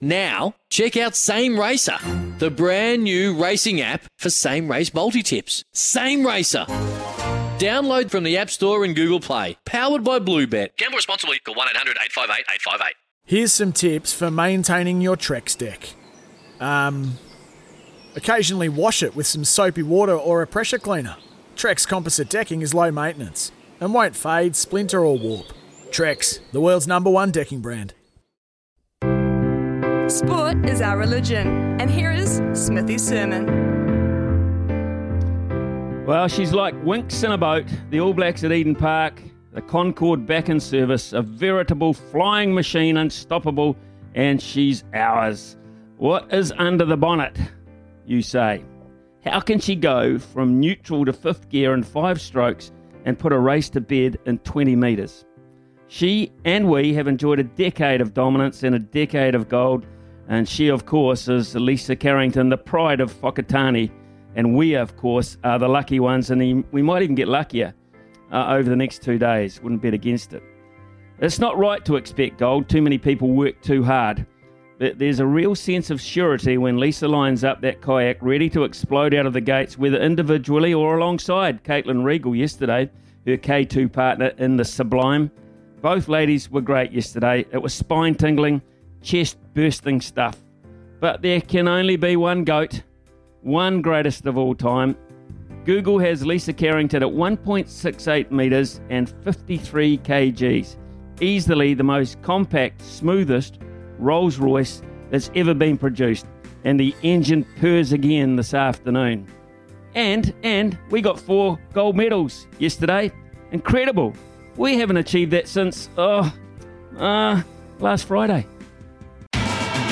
Now, check out Same Racer, the brand new racing app for same race multi tips. Same Racer. Download from the App Store and Google Play. Powered by Bluebet. Gamble responsibly. Call 1 800 858 858. Here's some tips for maintaining your Trex deck. Um, occasionally wash it with some soapy water or a pressure cleaner. Trex composite decking is low maintenance and won't fade, splinter, or warp. Trex, the world's number one decking brand. Sport is our religion, and here is Smithy's sermon. Well, she's like Winx in a boat, the All Blacks at Eden Park, the Concorde back in service, a veritable flying machine, unstoppable, and she's ours. What is under the bonnet, you say? How can she go from neutral to fifth gear in five strokes and put a race to bed in 20 metres? She and we have enjoyed a decade of dominance and a decade of gold, and she, of course, is Lisa Carrington, the pride of Whakatane. And we, of course, are the lucky ones, and we might even get luckier uh, over the next two days. Wouldn't bet against it. It's not right to expect gold. Too many people work too hard. But there's a real sense of surety when Lisa lines up that kayak ready to explode out of the gates, whether individually or alongside Caitlin Regal yesterday, her K2 partner in the Sublime. Both ladies were great yesterday. It was spine tingling, chest bursting stuff. But there can only be one GOAT, one greatest of all time. Google has Lisa Carrington at 1.68 metres and 53 kgs. Easily the most compact, smoothest Rolls Royce that's ever been produced. And the engine purrs again this afternoon. And, and we got four gold medals yesterday. Incredible. We haven't achieved that since, oh, uh, last Friday.